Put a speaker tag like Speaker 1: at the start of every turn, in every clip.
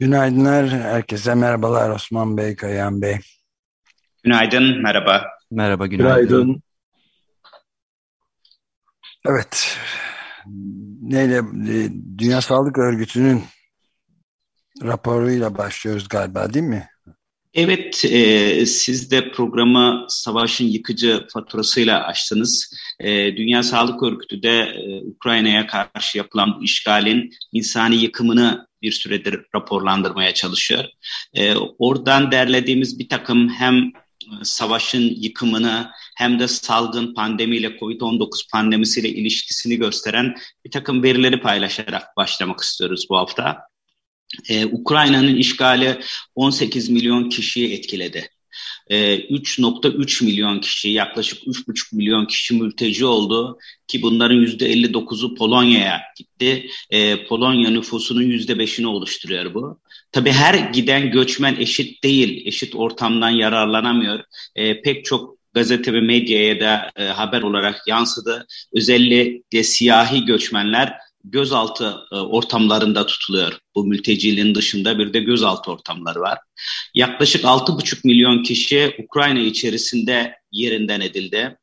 Speaker 1: Günaydınlar, herkese merhabalar Osman Bey, Kayan Bey.
Speaker 2: Günaydın, merhaba.
Speaker 3: Merhaba, günaydın. günaydın.
Speaker 1: Evet, neyle, e, Dünya Sağlık Örgütü'nün raporuyla başlıyoruz galiba değil mi?
Speaker 2: Evet, e, siz de programı savaşın yıkıcı faturasıyla açtınız. E, Dünya Sağlık Örgütü de e, Ukrayna'ya karşı yapılan bu işgalin insani yıkımını bir süredir raporlandırmaya çalışıyor. E, oradan derlediğimiz bir takım hem e, savaşın yıkımını hem de salgın pandemiyle COVID-19 pandemisiyle ilişkisini gösteren bir takım verileri paylaşarak başlamak istiyoruz bu hafta. Ee, Ukrayna'nın işgali 18 milyon kişiyi etkiledi. 3.3 ee, milyon kişi, yaklaşık 3.5 milyon kişi mülteci oldu ki bunların %59'u Polonya'ya gitti. Ee, Polonya nüfusunun %5'ini oluşturuyor bu. Tabii her giden göçmen eşit değil, eşit ortamdan yararlanamıyor. Ee, pek çok gazete ve medyaya da e, haber olarak yansıdı. Özellikle siyahi göçmenler gözaltı e, ortamlarında tutuluyor. Bu mülteciliğin dışında bir de gözaltı ortamları var. Yaklaşık 6,5 milyon kişi Ukrayna içerisinde yerinden edildi.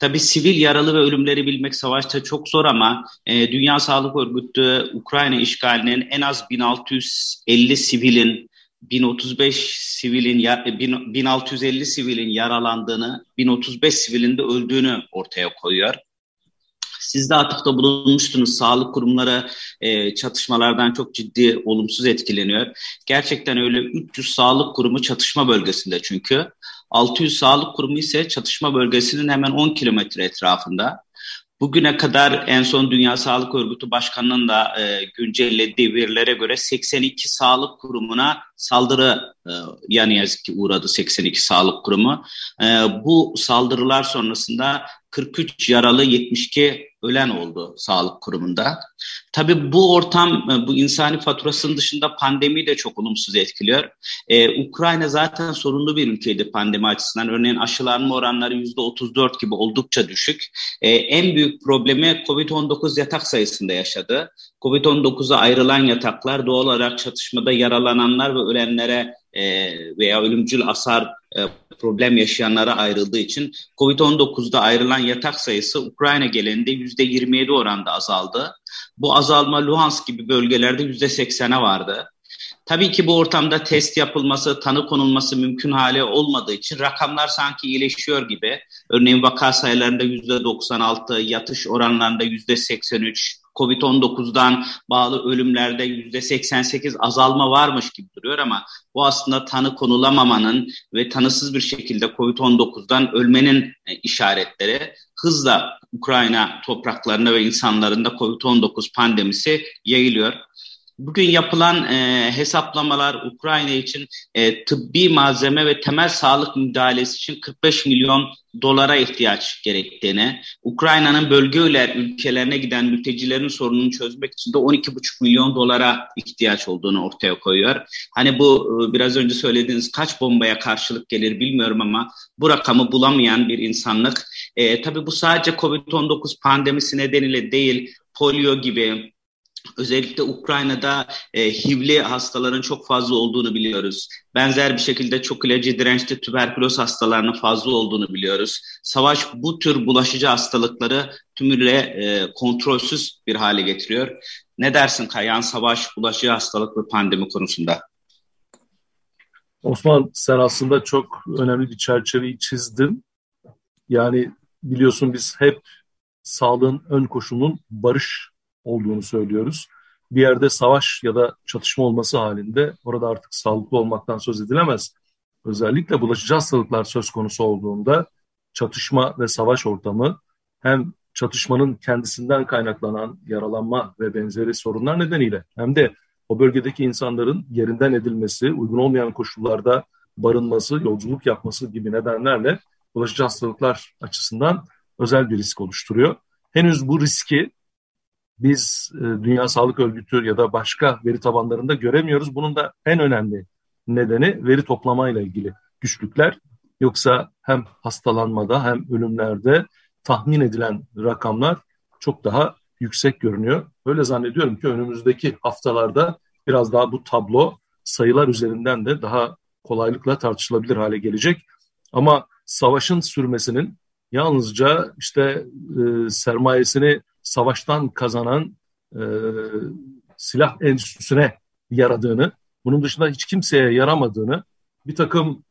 Speaker 2: Tabii sivil yaralı ve ölümleri bilmek savaşta çok zor ama e, Dünya Sağlık Örgütü Ukrayna işgalinin en az 1650 sivilin 1035 sivilin 1650 sivilin yaralandığını, 1035 sivilin de öldüğünü ortaya koyuyor. Siz de atıfta bulunmuştunuz. Sağlık kurumları e, çatışmalardan çok ciddi olumsuz etkileniyor. Gerçekten öyle 300 sağlık kurumu çatışma bölgesinde çünkü. 600 sağlık kurumu ise çatışma bölgesinin hemen 10 kilometre etrafında. Bugüne kadar en son Dünya Sağlık Örgütü Başkanı'nın da e, güncellediği verilere göre 82 sağlık kurumuna saldırı e, yani yazık ki uğradı 82 sağlık kurumu. E, bu saldırılar sonrasında 43 yaralı 72 ölen oldu sağlık kurumunda. Tabii bu ortam e, bu insani faturasının dışında pandemi de çok olumsuz etkiliyor. Ee, Ukrayna zaten sorunlu bir ülkeydi pandemi açısından. Örneğin aşılanma oranları %34 gibi oldukça düşük. Ee, en büyük problemi COVID-19 yatak sayısında yaşadı. Covid-19'a ayrılan yataklar doğal olarak çatışmada yaralananlar ve ölenlere e, veya ölümcül hasar e, problem yaşayanlara ayrıldığı için Covid-19'da ayrılan yatak sayısı Ukrayna genelinde %27 oranda azaldı. Bu azalma Luhansk gibi bölgelerde %80'e vardı. Tabii ki bu ortamda test yapılması, tanı konulması mümkün hale olmadığı için rakamlar sanki iyileşiyor gibi. Örneğin vaka sayılarında %96, yatış oranlarında %83, Covid-19'dan bağlı ölümlerde %88 azalma varmış gibi duruyor ama bu aslında tanı konulamamanın ve tanısız bir şekilde Covid-19'dan ölmenin e, işaretleri. Hızla Ukrayna topraklarında ve insanlarında Covid-19 pandemisi yayılıyor. Bugün yapılan e, hesaplamalar Ukrayna için e, tıbbi malzeme ve temel sağlık müdahalesi için 45 milyon dolara ihtiyaç gerektiğini, Ukrayna'nın bölge ülkelerine giden mültecilerin sorununu çözmek için de 12,5 milyon dolara ihtiyaç olduğunu ortaya koyuyor. Hani bu e, biraz önce söylediğiniz kaç bombaya karşılık gelir bilmiyorum ama bu rakamı bulamayan bir insanlık. E, tabii bu sadece COVID-19 pandemisi nedeniyle değil, polio gibi, Özellikle Ukrayna'da e, HIV'li hastaların çok fazla olduğunu biliyoruz. Benzer bir şekilde çok ilacı dirençli tüberküloz hastalarının fazla olduğunu biliyoruz. Savaş bu tür bulaşıcı hastalıkları tümüyle e, kontrolsüz bir hale getiriyor. Ne dersin Kayan savaş, bulaşıcı hastalık ve pandemi konusunda?
Speaker 4: Osman sen aslında çok önemli bir çerçeveyi çizdin. Yani biliyorsun biz hep sağlığın ön koşulunun barış olduğunu söylüyoruz. Bir yerde savaş ya da çatışma olması halinde orada artık sağlıklı olmaktan söz edilemez. Özellikle bulaşıcı hastalıklar söz konusu olduğunda çatışma ve savaş ortamı hem çatışmanın kendisinden kaynaklanan yaralanma ve benzeri sorunlar nedeniyle hem de o bölgedeki insanların yerinden edilmesi, uygun olmayan koşullarda barınması, yolculuk yapması gibi nedenlerle bulaşıcı hastalıklar açısından özel bir risk oluşturuyor. Henüz bu riski biz e, Dünya Sağlık Örgütü ya da başka veri tabanlarında göremiyoruz. Bunun da en önemli nedeni veri toplamayla ilgili güçlükler. Yoksa hem hastalanmada hem ölümlerde tahmin edilen rakamlar çok daha yüksek görünüyor. Öyle zannediyorum ki önümüzdeki haftalarda biraz daha bu tablo sayılar üzerinden de daha kolaylıkla tartışılabilir hale gelecek. Ama savaşın sürmesinin yalnızca işte e, sermayesini savaştan kazanan e, silah enstitüsüne yaradığını, bunun dışında hiç kimseye yaramadığını, bir takım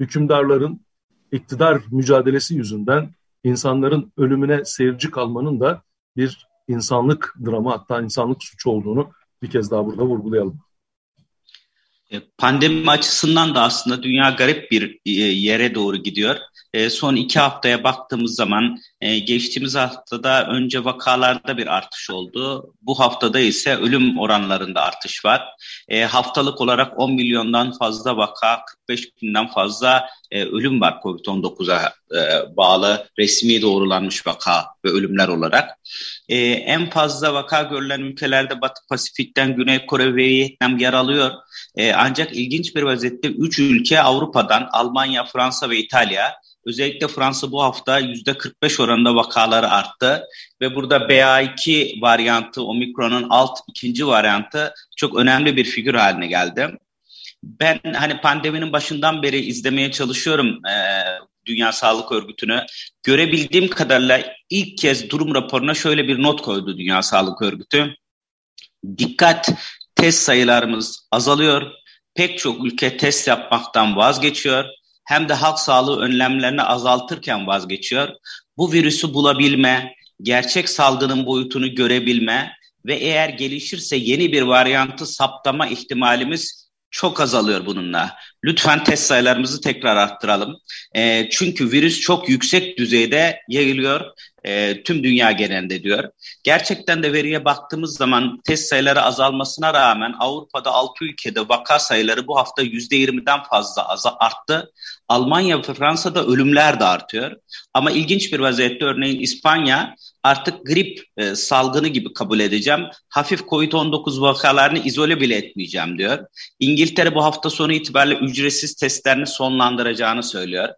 Speaker 4: hükümdarların iktidar mücadelesi yüzünden insanların ölümüne seyirci kalmanın da bir insanlık dramı hatta insanlık suçu olduğunu bir kez daha burada vurgulayalım.
Speaker 2: E, pandemi açısından da aslında dünya garip bir e, yere doğru gidiyor. E, son iki haftaya baktığımız zaman geçtiğimiz haftada önce vakalarda bir artış oldu. Bu haftada ise ölüm oranlarında artış var. Haftalık olarak 10 milyondan fazla vaka, 45 binden fazla ölüm var COVID-19'a bağlı resmi doğrulanmış vaka ve ölümler olarak. En fazla vaka görülen ülkelerde Batı Pasifik'ten Güney Kore ve Vietnam yer alıyor. Ancak ilginç bir vaziyette 3 ülke Avrupa'dan Almanya, Fransa ve İtalya Özellikle Fransa bu hafta %45 oranında vakaları arttı ve burada BA2 varyantı, omikronun alt ikinci varyantı çok önemli bir figür haline geldi. Ben hani pandeminin başından beri izlemeye çalışıyorum e, Dünya Sağlık Örgütü'nü. Görebildiğim kadarıyla ilk kez durum raporuna şöyle bir not koydu Dünya Sağlık Örgütü. Dikkat, test sayılarımız azalıyor. Pek çok ülke test yapmaktan vazgeçiyor hem de halk sağlığı önlemlerini azaltırken vazgeçiyor. Bu virüsü bulabilme, gerçek salgının boyutunu görebilme ve eğer gelişirse yeni bir varyantı saptama ihtimalimiz çok azalıyor bununla. Lütfen test sayılarımızı tekrar arttıralım. E, çünkü virüs çok yüksek düzeyde yayılıyor e, tüm dünya genelinde diyor. Gerçekten de veriye baktığımız zaman test sayıları azalmasına rağmen Avrupa'da 6 ülkede vaka sayıları bu hafta %20'den fazla arttı. Almanya ve Fransa'da ölümler de artıyor. Ama ilginç bir vaziyette örneğin İspanya artık grip e, salgını gibi kabul edeceğim. Hafif COVID-19 vakalarını izole bile etmeyeceğim diyor. İngiltere bu hafta sonu itibariyle ücretsiz testlerini sonlandıracağını söylüyor.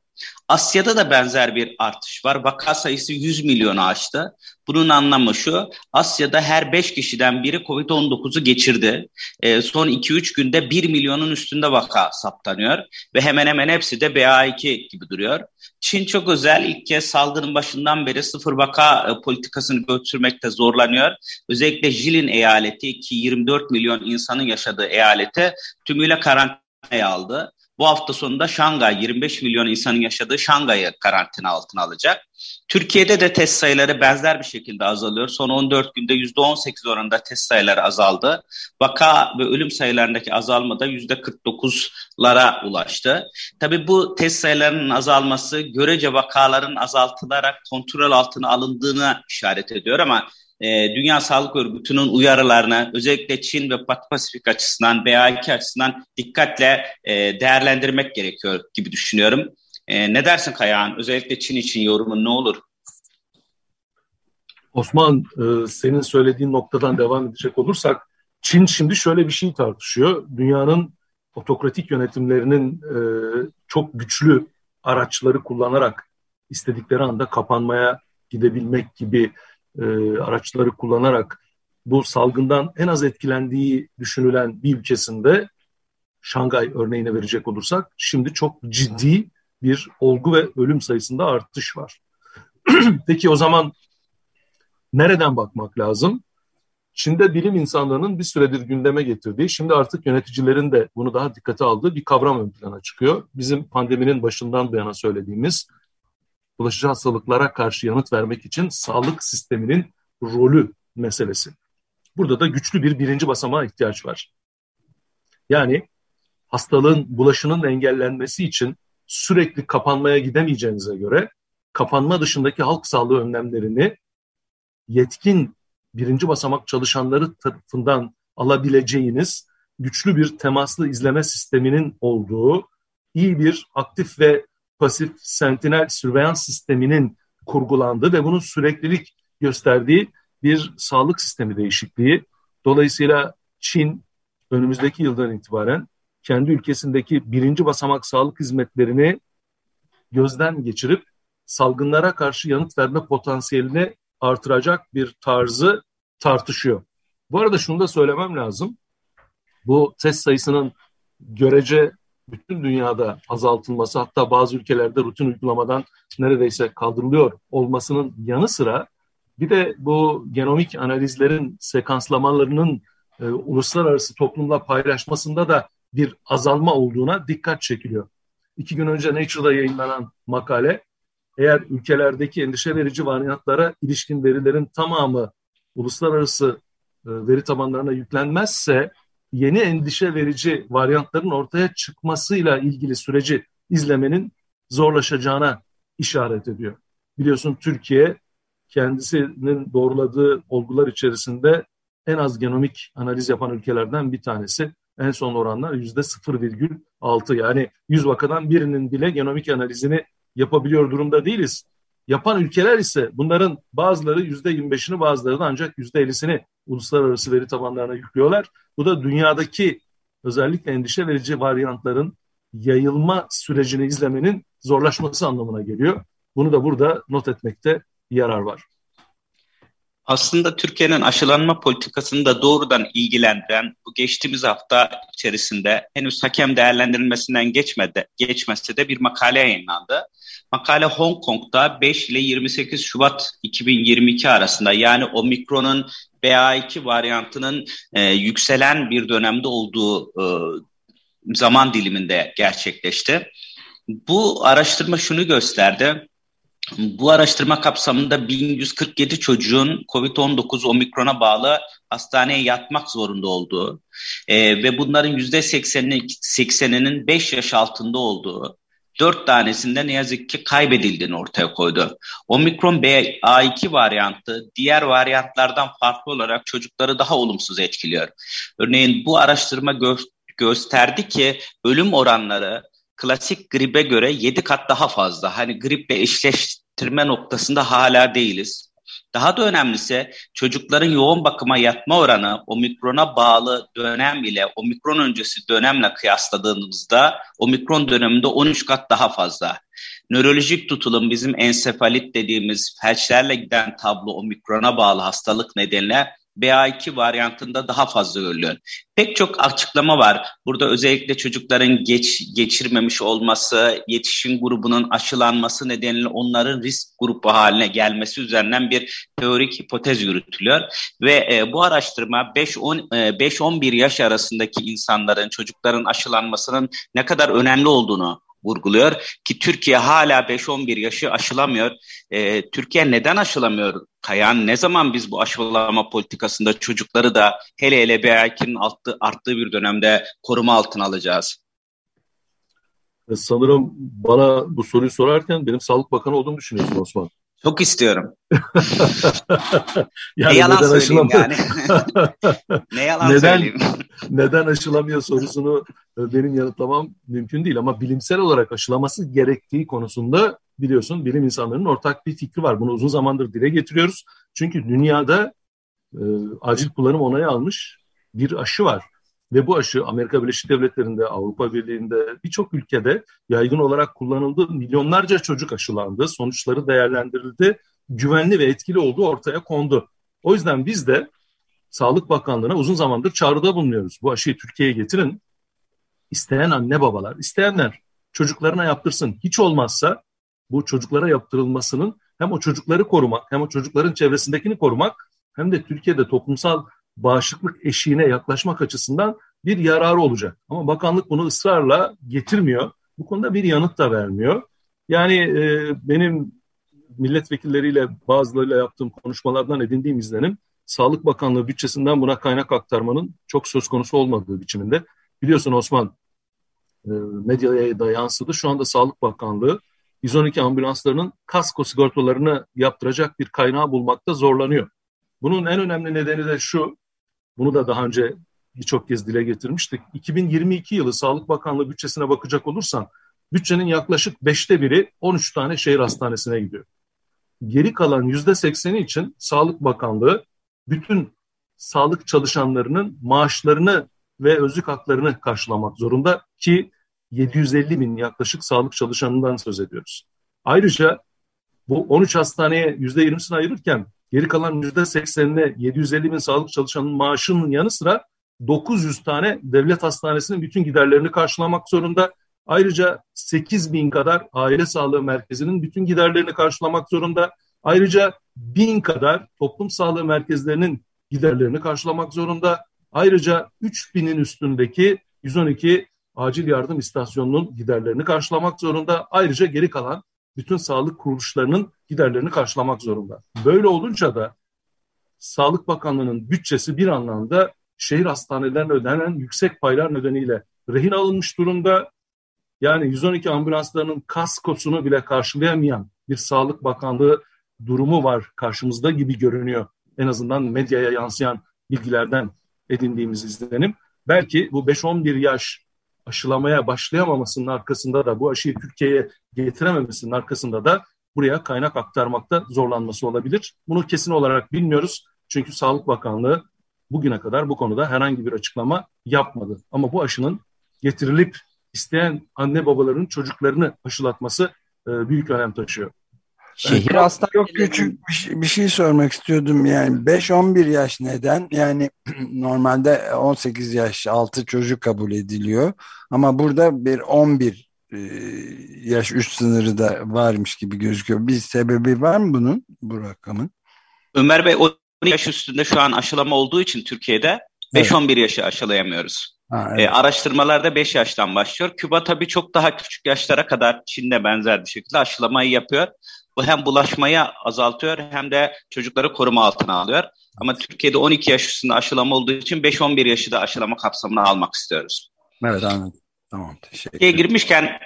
Speaker 2: Asya'da da benzer bir artış var. Vaka sayısı 100 milyonu aştı. Bunun anlamı şu, Asya'da her 5 kişiden biri COVID-19'u geçirdi. E, son 2-3 günde 1 milyonun üstünde vaka saptanıyor ve hemen hemen hepsi de BA2 gibi duruyor. Çin çok özel, ilk kez salgının başından beri sıfır vaka e, politikasını götürmekte zorlanıyor. Özellikle Jilin eyaleti ki 24 milyon insanın yaşadığı eyalete tümüyle karantinaya aldı. Bu hafta sonunda Şangay 25 milyon insanın yaşadığı Şangay'ı karantina altına alacak. Türkiye'de de test sayıları benzer bir şekilde azalıyor. Son 14 günde %18 oranında test sayıları azaldı. Vaka ve ölüm sayılarındaki azalma da %49'lara ulaştı. Tabii bu test sayılarının azalması görece vakaların azaltılarak kontrol altına alındığını işaret ediyor ama e, Dünya Sağlık Örgütü'nün uyarılarını özellikle Çin ve Batı Pasifik açısından, BA2 açısından dikkatle e, değerlendirmek gerekiyor gibi düşünüyorum. E, ne dersin Kayağan? Özellikle Çin için yorumun ne olur?
Speaker 4: Osman, e, senin söylediğin noktadan devam edecek olursak, Çin şimdi şöyle bir şey tartışıyor. Dünyanın otokratik yönetimlerinin e, çok güçlü araçları kullanarak istedikleri anda kapanmaya gidebilmek gibi e, araçları kullanarak bu salgından en az etkilendiği düşünülen bir ülkesinde Şangay örneğine verecek olursak şimdi çok ciddi bir olgu ve ölüm sayısında artış var. Peki o zaman nereden bakmak lazım? Çin'de bilim insanlarının bir süredir gündeme getirdiği, şimdi artık yöneticilerin de bunu daha dikkate aldığı bir kavram ön plana çıkıyor. Bizim pandeminin başından bu yana söylediğimiz bulaşıcı hastalıklara karşı yanıt vermek için sağlık sisteminin rolü meselesi. Burada da güçlü bir birinci basamağa ihtiyaç var. Yani hastalığın bulaşının engellenmesi için sürekli kapanmaya gidemeyeceğinize göre kapanma dışındaki halk sağlığı önlemlerini yetkin birinci basamak çalışanları tarafından alabileceğiniz güçlü bir temaslı izleme sisteminin olduğu iyi bir aktif ve pasif sentinel sürveyans sisteminin kurgulandığı ve bunun süreklilik gösterdiği bir sağlık sistemi değişikliği. Dolayısıyla Çin önümüzdeki yıldan itibaren kendi ülkesindeki birinci basamak sağlık hizmetlerini gözden geçirip salgınlara karşı yanıt verme potansiyelini artıracak bir tarzı tartışıyor. Bu arada şunu da söylemem lazım. Bu test sayısının görece bütün dünyada azaltılması hatta bazı ülkelerde rutin uygulamadan neredeyse kaldırılıyor olmasının yanı sıra bir de bu genomik analizlerin sekanslamalarının e, uluslararası toplumla paylaşmasında da bir azalma olduğuna dikkat çekiliyor. İki gün önce Nature'da yayınlanan makale eğer ülkelerdeki endişe verici varyantlara ilişkin verilerin tamamı uluslararası e, veri tabanlarına yüklenmezse yeni endişe verici varyantların ortaya çıkmasıyla ilgili süreci izlemenin zorlaşacağına işaret ediyor. Biliyorsun Türkiye kendisinin doğruladığı olgular içerisinde en az genomik analiz yapan ülkelerden bir tanesi. En son oranlar yüzde 0,6 yani 100 vakadan birinin bile genomik analizini yapabiliyor durumda değiliz. Yapan ülkeler ise bunların bazıları yüzde 25'ini bazıları ancak yüzde 50'sini uluslararası veri tabanlarına yüklüyorlar. Bu da dünyadaki özellikle endişe verici varyantların yayılma sürecini izlemenin zorlaşması anlamına geliyor. Bunu da burada not etmekte yarar var.
Speaker 2: Aslında Türkiye'nin aşılanma politikasını da doğrudan ilgilendiren bu geçtiğimiz hafta içerisinde henüz hakem değerlendirilmesinden geçmedi, geçmese de bir makale yayınlandı. Makale Hong Kong'da 5 ile 28 Şubat 2022 arasında yani omikronun BA2 varyantının e, yükselen bir dönemde olduğu e, zaman diliminde gerçekleşti. Bu araştırma şunu gösterdi. Bu araştırma kapsamında 1147 çocuğun COVID-19 omikrona bağlı hastaneye yatmak zorunda olduğu e, ve bunların %80'inin 80'inin 5 yaş altında olduğu, 4 tanesinde ne yazık ki kaybedildiğini ortaya koydu. Omikron BA2 varyantı diğer varyantlardan farklı olarak çocukları daha olumsuz etkiliyor. Örneğin bu araştırma gö gösterdi ki ölüm oranları klasik gribe göre 7 kat daha fazla. Hani griple eşleştirme noktasında hala değiliz. Daha da önemlisi çocukların yoğun bakıma yatma oranı omikrona bağlı dönem ile omikron öncesi dönemle kıyasladığımızda omikron döneminde 13 kat daha fazla. Nörolojik tutulum bizim ensefalit dediğimiz felçlerle giden tablo omikrona bağlı hastalık nedeniyle BA2 varyantında daha fazla görülüyor. Pek çok açıklama var. Burada özellikle çocukların geç geçirmemiş olması, yetişkin grubunun aşılanması nedeniyle onların risk grubu haline gelmesi üzerinden bir teorik hipotez yürütülüyor. Ve e, bu araştırma 5-11 e, yaş arasındaki insanların, çocukların aşılanmasının ne kadar önemli olduğunu vurguluyor ki Türkiye hala 5-11 yaşı aşılamıyor. E, Türkiye neden aşılamıyor Kayan? Ne zaman biz bu aşılama politikasında çocukları da hele hele BA2'nin arttığı, arttığı bir dönemde koruma altına alacağız?
Speaker 4: E, sanırım bana bu soruyu sorarken benim Sağlık Bakanı olduğumu düşünüyorsun Osman.
Speaker 2: Çok istiyorum. yani ne yalan söyleyeyim yani. ne yalan
Speaker 4: neden,
Speaker 2: söyleyeyim.
Speaker 4: neden aşılamıyor sorusunu e, benim yanıtlamam mümkün değil ama bilimsel olarak aşılaması gerektiği konusunda biliyorsun bilim insanlarının ortak bir fikri var. Bunu uzun zamandır dile getiriyoruz. Çünkü dünyada e, acil kullanım onayı almış bir aşı var. Ve bu aşı Amerika Birleşik Devletleri'nde, Avrupa Birliği'nde birçok ülkede yaygın olarak kullanıldı. Milyonlarca çocuk aşılandı, sonuçları değerlendirildi, güvenli ve etkili olduğu ortaya kondu. O yüzden biz de Sağlık Bakanlığı'na uzun zamandır çağrıda bulunuyoruz. Bu aşıyı Türkiye'ye getirin. İsteyen anne babalar, isteyenler çocuklarına yaptırsın. Hiç olmazsa bu çocuklara yaptırılmasının hem o çocukları korumak hem o çocukların çevresindekini korumak hem de Türkiye'de toplumsal bağışıklık eşiğine yaklaşmak açısından bir yararı olacak. Ama bakanlık bunu ısrarla getirmiyor. Bu konuda bir yanıt da vermiyor. Yani e, benim milletvekilleriyle bazılarıyla yaptığım konuşmalardan edindiğim izlenim Sağlık Bakanlığı bütçesinden buna kaynak aktarmanın çok söz konusu olmadığı biçiminde. Biliyorsun Osman e, medyaya da yansıdı. Şu anda Sağlık Bakanlığı 112 ambulanslarının kasko sigortalarını yaptıracak bir kaynağı bulmakta zorlanıyor. Bunun en önemli nedeni de şu, bunu da daha önce birçok kez dile getirmiştik. 2022 yılı Sağlık Bakanlığı bütçesine bakacak olursan bütçenin yaklaşık beşte biri 13 tane şehir hastanesine gidiyor. Geri kalan yüzde sekseni için Sağlık Bakanlığı bütün sağlık çalışanlarının maaşlarını ve özlük haklarını karşılamak zorunda ki 750 bin yaklaşık sağlık çalışanından söz ediyoruz. Ayrıca bu 13 hastaneye %20'sini ayırırken geri kalan %80'ine 750 bin sağlık çalışanının maaşının yanı sıra 900 tane devlet hastanesinin bütün giderlerini karşılamak zorunda. Ayrıca 8 bin kadar aile sağlığı merkezinin bütün giderlerini karşılamak zorunda. Ayrıca bin kadar toplum sağlığı merkezlerinin giderlerini karşılamak zorunda. Ayrıca 3000'in üstündeki 112 acil yardım istasyonunun giderlerini karşılamak zorunda. Ayrıca geri kalan bütün sağlık kuruluşlarının giderlerini karşılamak zorunda. Böyle olunca da Sağlık Bakanlığı'nın bütçesi bir anlamda şehir hastanelerine ödenen yüksek paylar nedeniyle rehin alınmış durumda. Yani 112 ambulanslarının kaskosunu bile karşılayamayan bir Sağlık Bakanlığı durumu var karşımızda gibi görünüyor. En azından medyaya yansıyan bilgilerden edindiğimiz izlenim. Belki bu 5-11 yaş aşılamaya başlayamamasının arkasında da bu aşıyı Türkiye'ye getirememesinin arkasında da buraya kaynak aktarmakta zorlanması olabilir. Bunu kesin olarak bilmiyoruz. Çünkü Sağlık Bakanlığı bugüne kadar bu konuda herhangi bir açıklama yapmadı. Ama bu aşının getirilip isteyen anne babaların çocuklarını aşılatması e, büyük önem taşıyor.
Speaker 1: Şehir çok, hastaneleri... Çok küçük bir şey, bir şey sormak istiyordum. Yani 5-11 yaş neden? Yani normalde 18 yaş altı çocuk kabul ediliyor. Ama burada bir 11 e, yaş üst sınırı da varmış gibi gözüküyor. Bir sebebi var mı bunun, bu rakamın?
Speaker 2: Ömer Bey 10 yaş üstünde şu an aşılama olduğu için Türkiye'de 5-11 evet. yaşı aşılayamıyoruz. Ha, evet. e, araştırmalarda 5 yaştan başlıyor. Küba tabii çok daha küçük yaşlara kadar Çin'de benzer bir şekilde aşılamayı yapıyor. Bu hem bulaşmayı azaltıyor hem de çocukları koruma altına alıyor. Ama Türkiye'de 12 yaş üstünde aşılama olduğu için 5-11 yaşı da aşılama kapsamına almak istiyoruz.
Speaker 1: Evet anladım. Tamam teşekkür
Speaker 2: ederim. girmişken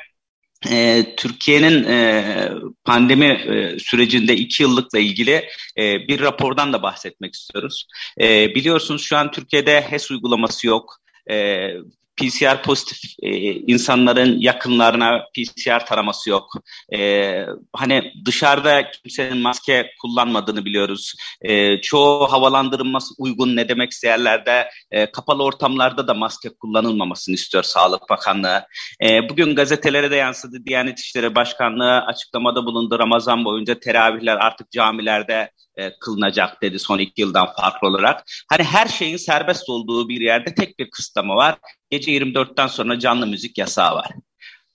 Speaker 2: e, Türkiye'nin e, pandemi e, sürecinde iki yıllıkla ilgili e, bir rapordan da bahsetmek istiyoruz. E, biliyorsunuz şu an Türkiye'de HES uygulaması yok. E, PCR pozitif e, insanların yakınlarına PCR taraması yok. E, hani dışarıda kimsenin maske kullanmadığını biliyoruz. E, çoğu havalandırılması uygun ne demek yerlerde e, kapalı ortamlarda da maske kullanılmamasını istiyor Sağlık Bakanlığı. E, bugün gazetelere de yansıdı. Diyanet İşleri Başkanlığı açıklamada bulundu. Ramazan boyunca teravihler artık camilerde e, kılınacak dedi son iki yıldan farklı olarak. Hani her şeyin serbest olduğu bir yerde tek bir kısıtlama var. Gece 24'ten sonra canlı müzik yasağı var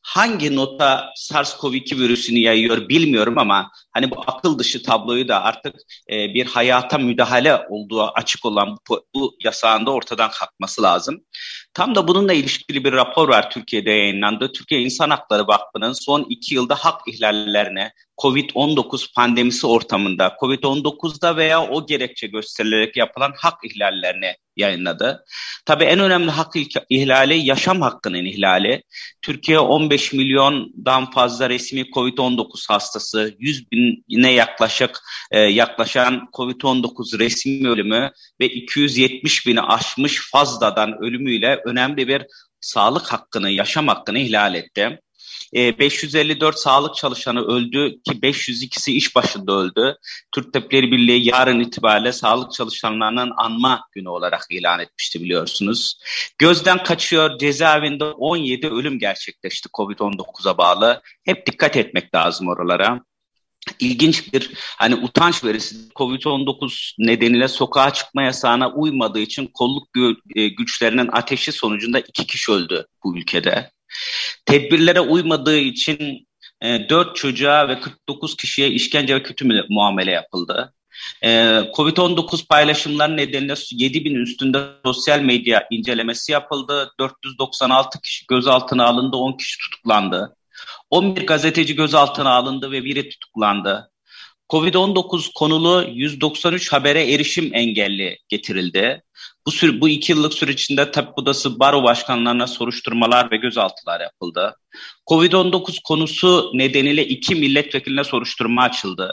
Speaker 2: hangi nota SARS-CoV-2 virüsünü yayıyor bilmiyorum ama hani bu akıl dışı tabloyu da artık e, bir hayata müdahale olduğu açık olan bu, bu yasağında ortadan kalkması lazım. Tam da bununla ilişkili bir rapor var Türkiye'de yayınlandı. Türkiye İnsan Hakları Vakfı'nın son iki yılda hak ihlallerine COVID-19 pandemisi ortamında, COVID-19'da veya o gerekçe gösterilerek yapılan hak ihlallerini yayınladı. Tabii en önemli hak ihlali yaşam hakkının ihlali. Türkiye 15 milyondan fazla resmi COVID-19 hastası, 100 bine yaklaşık e, yaklaşan COVID-19 resmi ölümü ve 270 bini aşmış fazladan ölümüyle önemli bir sağlık hakkını, yaşam hakkını ihlal etti. 554 ee, sağlık çalışanı öldü ki 502'si iş başında öldü. Türk Tabipleri Birliği yarın itibariyle sağlık çalışanlarının anma günü olarak ilan etmişti biliyorsunuz. Gözden kaçıyor cezaevinde 17 ölüm gerçekleşti COVID-19'a bağlı. Hep dikkat etmek lazım oralara İlginç bir hani utanç verisi Covid-19 nedeniyle sokağa çıkma yasağına uymadığı için kolluk e, güçlerinin ateşi sonucunda iki kişi öldü bu ülkede. Tedbirlere uymadığı için e, 4 çocuğa ve 49 kişiye işkence ve kötü muamele yapıldı. E, Covid-19 paylaşımları nedeniyle 7 bin üstünde sosyal medya incelemesi yapıldı. 496 kişi gözaltına alındı, 10 kişi tutuklandı. 11 gazeteci gözaltına alındı ve biri tutuklandı. Covid-19 konulu 193 habere erişim engelli getirildi. Bu, süre, bu iki yıllık süreç içinde tabip odası baro başkanlarına soruşturmalar ve gözaltılar yapıldı. Covid-19 konusu nedeniyle iki milletvekiline soruşturma açıldı.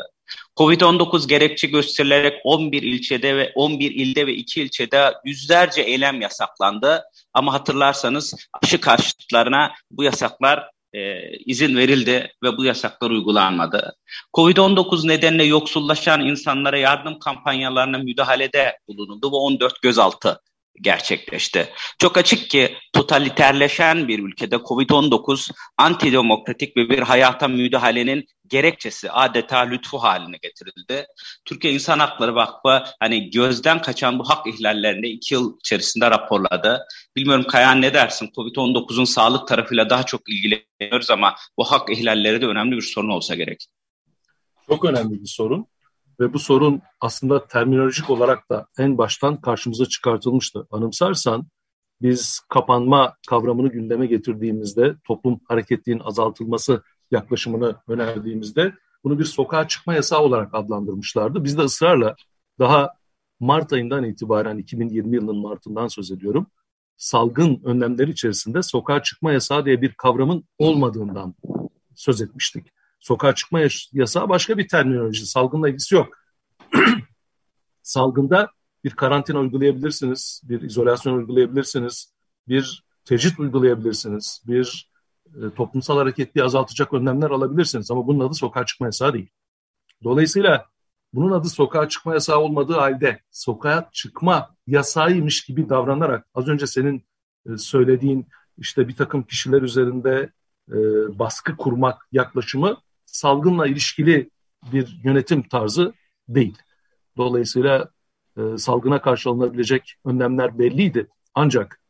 Speaker 2: Covid-19 gerekçe gösterilerek 11 ilçede ve 11 ilde ve 2 ilçede yüzlerce eylem yasaklandı. Ama hatırlarsanız aşı karşıtlarına bu yasaklar e, izin verildi ve bu yasaklar uygulanmadı. Covid-19 nedeniyle yoksullaşan insanlara yardım kampanyalarına müdahalede bulunuldu ve 14 gözaltı gerçekleşti. Çok açık ki totaliterleşen bir ülkede Covid-19 antidemokratik ve bir hayata müdahalenin gerekçesi adeta lütfu haline getirildi. Türkiye İnsan Hakları Vakfı hani gözden kaçan bu hak ihlallerini iki yıl içerisinde raporladı. Bilmiyorum Kayan ne dersin? Covid-19'un sağlık tarafıyla daha çok ilgileniyoruz ama bu hak ihlalleri de önemli bir sorun olsa gerek.
Speaker 4: Çok önemli bir sorun ve bu sorun aslında terminolojik olarak da en baştan karşımıza çıkartılmıştı. Anımsarsan biz kapanma kavramını gündeme getirdiğimizde toplum hareketliğinin azaltılması yaklaşımını önerdiğimizde bunu bir sokağa çıkma yasağı olarak adlandırmışlardı. Biz de ısrarla daha Mart ayından itibaren 2020 yılının Mart'ından söz ediyorum. Salgın önlemleri içerisinde sokağa çıkma yasağı diye bir kavramın olmadığından söz etmiştik. Sokağa çıkma yasağı başka bir terminoloji. Salgınla ilgisi yok. Salgında bir karantina uygulayabilirsiniz, bir izolasyon uygulayabilirsiniz, bir tecrit uygulayabilirsiniz, bir e, toplumsal hareketliği azaltacak önlemler alabilirsiniz. Ama bunun adı sokağa çıkma yasağı değil. Dolayısıyla bunun adı sokağa çıkma yasağı olmadığı halde sokağa çıkma yasağıymış gibi davranarak az önce senin e, söylediğin işte bir takım kişiler üzerinde e, baskı kurmak yaklaşımı salgınla ilişkili bir yönetim tarzı değil. Dolayısıyla e, salgına karşı alınabilecek önlemler belliydi. Ancak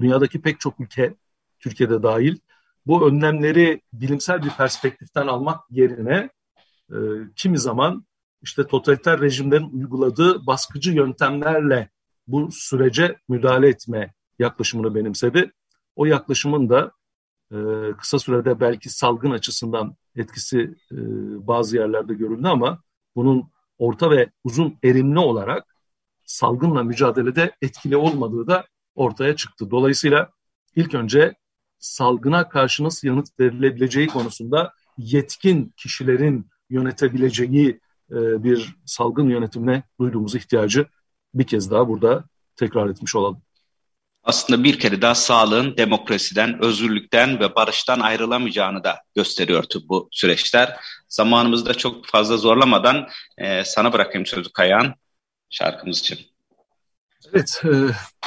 Speaker 4: dünyadaki pek çok ülke, Türkiye'de dahil, bu önlemleri bilimsel bir perspektiften almak yerine e, kimi zaman işte totaliter rejimlerin uyguladığı baskıcı yöntemlerle bu sürece müdahale etme yaklaşımını benimsedi. O yaklaşımın da e, kısa sürede belki salgın açısından etkisi e, bazı yerlerde görüldü ama bunun orta ve uzun erimli olarak salgınla mücadelede etkili olmadığı da ortaya çıktı. Dolayısıyla ilk önce salgına karşı nasıl yanıt verilebileceği konusunda yetkin kişilerin yönetebileceği e, bir salgın yönetimine duyduğumuz ihtiyacı bir kez daha burada tekrar etmiş olalım
Speaker 2: aslında bir kere daha sağlığın demokrasiden, özgürlükten ve barıştan ayrılamayacağını da gösteriyor bu süreçler. Zamanımızı da çok fazla zorlamadan e, sana bırakayım sözü Kayan şarkımız için.
Speaker 4: Evet, e,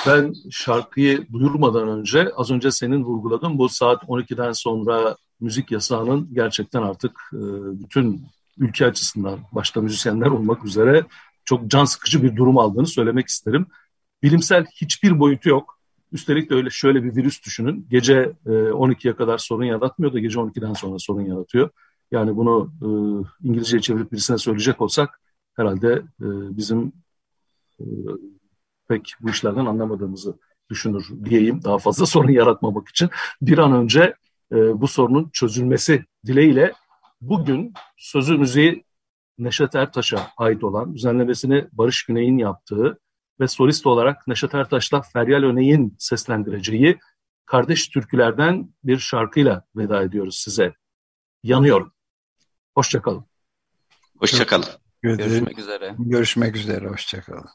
Speaker 4: ben şarkıyı duyurmadan önce az önce senin vurguladığın bu saat 12'den sonra müzik yasağının gerçekten artık e, bütün ülke açısından başta müzisyenler olmak üzere çok can sıkıcı bir durum aldığını söylemek isterim. Bilimsel hiçbir boyutu yok. Üstelik de öyle şöyle bir virüs düşünün. Gece e, 12'ye kadar sorun yaratmıyor da gece 12'den sonra sorun yaratıyor. Yani bunu e, İngilizceye çevirip birisine söyleyecek olsak herhalde e, bizim e, pek bu işlerden anlamadığımızı düşünür diyeyim. Daha fazla sorun yaratmamak için bir an önce e, bu sorunun çözülmesi dileğiyle bugün sözü müziği Neşet Ertaş'a ait olan düzenlemesini Barış Güney'in yaptığı ve solist olarak Neşet Ertaş'la Feryal Öney'in seslendireceği kardeş türkülerden bir şarkıyla veda ediyoruz size. Yanıyorum. Hoşçakalın.
Speaker 2: Hoşçakalın.
Speaker 1: Görüşmek üzere. Görüşmek üzere. Hoşçakalın.